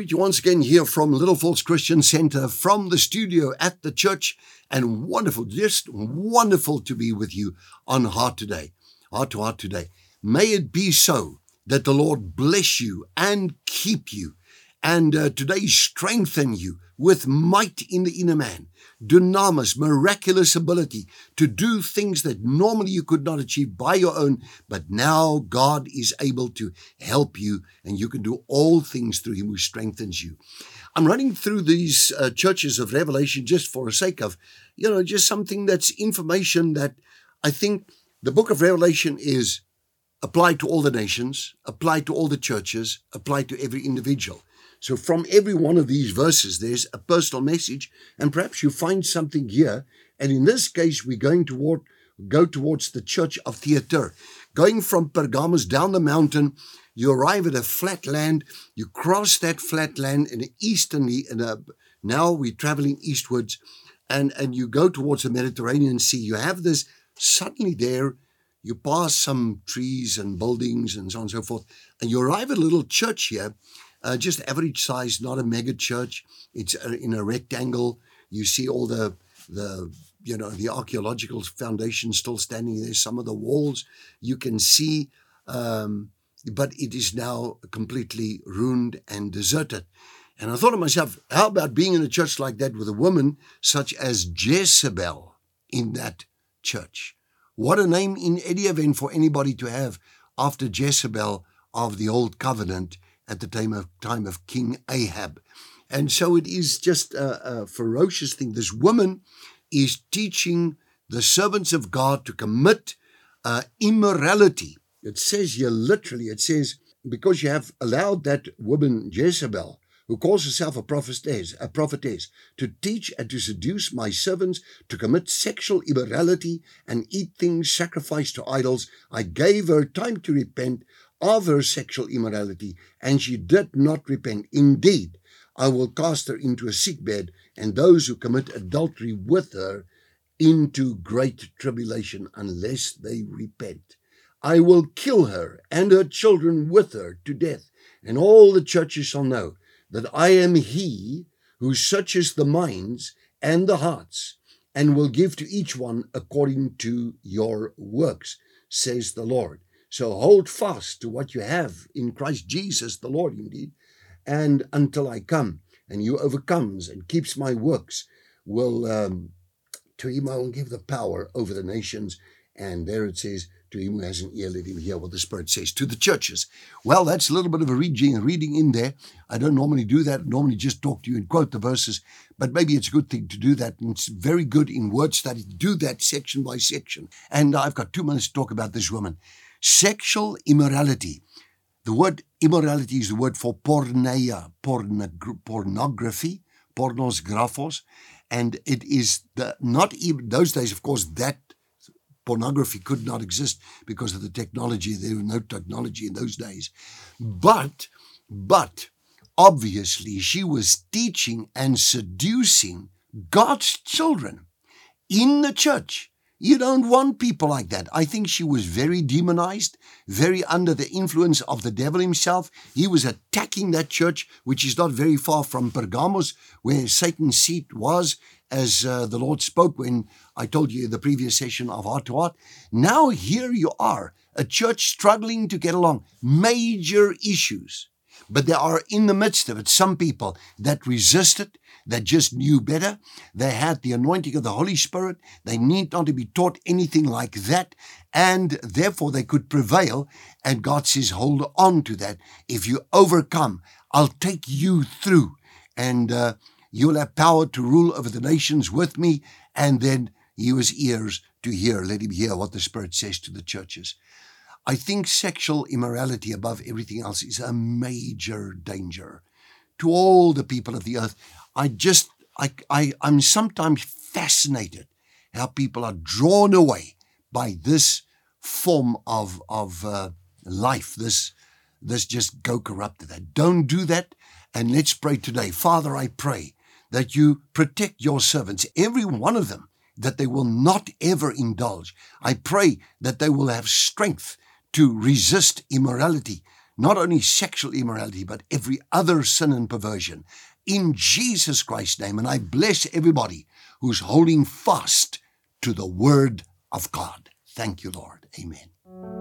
greet you once again here from Little Falls Christian Center from the studio at the church. And wonderful, just wonderful to be with you on Heart Today, Heart to Heart Today. May it be so that the Lord bless you and keep you and uh, today strengthen you with might in the inner man, dunamis, miraculous ability to do things that normally you could not achieve by your own, but now God is able to help you and you can do all things through him who strengthens you. I'm running through these uh, churches of Revelation just for the sake of, you know, just something that's information that I think the book of Revelation is applied to all the nations, apply to all the churches, apply to every individual. So from every one of these verses, there's a personal message, and perhaps you find something here. And in this case, we're going toward go towards the church of Thyatira. Going from Pergamos down the mountain, you arrive at a flat land. You cross that flat land in easterly, in a, now we're traveling eastwards, and, and you go towards the Mediterranean Sea. You have this suddenly there, you pass some trees and buildings and so on and so forth, and you arrive at a little church here uh, just average size, not a mega church. It's uh, in a rectangle. You see all the the you know the archaeological foundation still standing there. Some of the walls you can see, um, but it is now completely ruined and deserted. And I thought to myself, how about being in a church like that with a woman such as Jezebel in that church? What a name in any event for anybody to have after Jezebel of the old covenant at the time of, time of King Ahab. And so it is just a, a ferocious thing. This woman is teaching the servants of God to commit uh, immorality. It says here literally, it says, because you have allowed that woman Jezebel, who calls herself a prophetess, a prophetess, to teach and to seduce my servants to commit sexual immorality and eat things sacrificed to idols, I gave her time to repent of her sexual immorality, and she did not repent. Indeed, I will cast her into a sick bed, and those who commit adultery with her into great tribulation, unless they repent. I will kill her and her children with her to death, and all the churches shall know that I am he who searches the minds and the hearts, and will give to each one according to your works, says the Lord. So hold fast to what you have in Christ Jesus, the Lord indeed, and until I come, and you overcomes and keeps my works, will um, to him I will give the power over the nations. And there it says, to him who has an ear, let him hear what the Spirit says to the churches. Well, that's a little bit of a reading, reading in there. I don't normally do that. I normally just talk to you and quote the verses, but maybe it's a good thing to do that. And it's very good in word study to do that section by section. And I've got two minutes to talk about this woman. Sexual immorality. The word immorality is the word for porneia, pornography, pornos graphos, and it is the not even those days. Of course, that pornography could not exist because of the technology. There was no technology in those days, but but obviously she was teaching and seducing God's children in the church you don't want people like that. I think she was very demonized, very under the influence of the devil himself. He was attacking that church, which is not very far from Pergamos, where Satan's seat was, as uh, the Lord spoke when I told you in the previous session of Heart to Heart. Now here you are, a church struggling to get along, major issues. But there are in the midst of it some people that resisted, that just knew better. They had the anointing of the Holy Spirit. They need not to be taught anything like that. And therefore they could prevail. And God says, hold on to that. If you overcome, I'll take you through. And uh, you'll have power to rule over the nations with me. And then he has ears to hear. Let him hear what the Spirit says to the churches. I think sexual immorality above everything else is a major danger to all the people of the earth. I just, I, I, I'm sometimes fascinated how people are drawn away by this form of, of uh, life, this, this just go corrupted. That don't do that. And let's pray today. Father, I pray that you protect your servants, every one of them, that they will not ever indulge. I pray that they will have strength to resist immorality, not only sexual immorality, but every other sin and perversion in Jesus Christ's name. And I bless everybody who's holding fast to the word of God. Thank you, Lord. Amen.